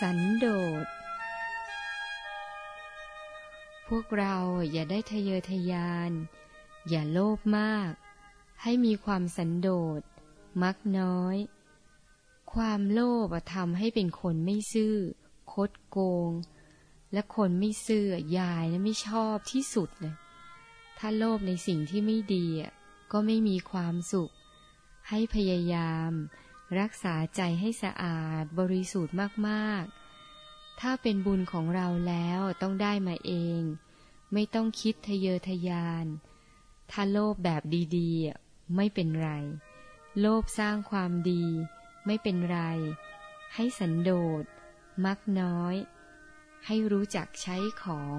สันโดษ พวกเราอย่าได้ทะเยอทะยาน อย่าโลภมาก ให้มีความสันโดษ มักน้อย ความโลภทำให้เป็นคนไม่ซื่อ คดโกง และคนไม่ซื่อยายนะไม่ชอบที่สุดเลย ถ้าโลภในสิ่งที่ไม่ดีก็ไม่มีความสุข ให้พยายามรักษาใจให้สะอาดบริสุทธิ์มาก ๆ ถ้าเป็นบุญของเราแล้วต้องได้มาเอง ไม่ต้องคิดทะเยอทะยาน ถ้าโลภแบบดีๆ ไม่เป็นไร โลภสร้างความดี ไม่เป็นไร ให้สันโดษ มักน้อย ให้รู้จักใช้ของ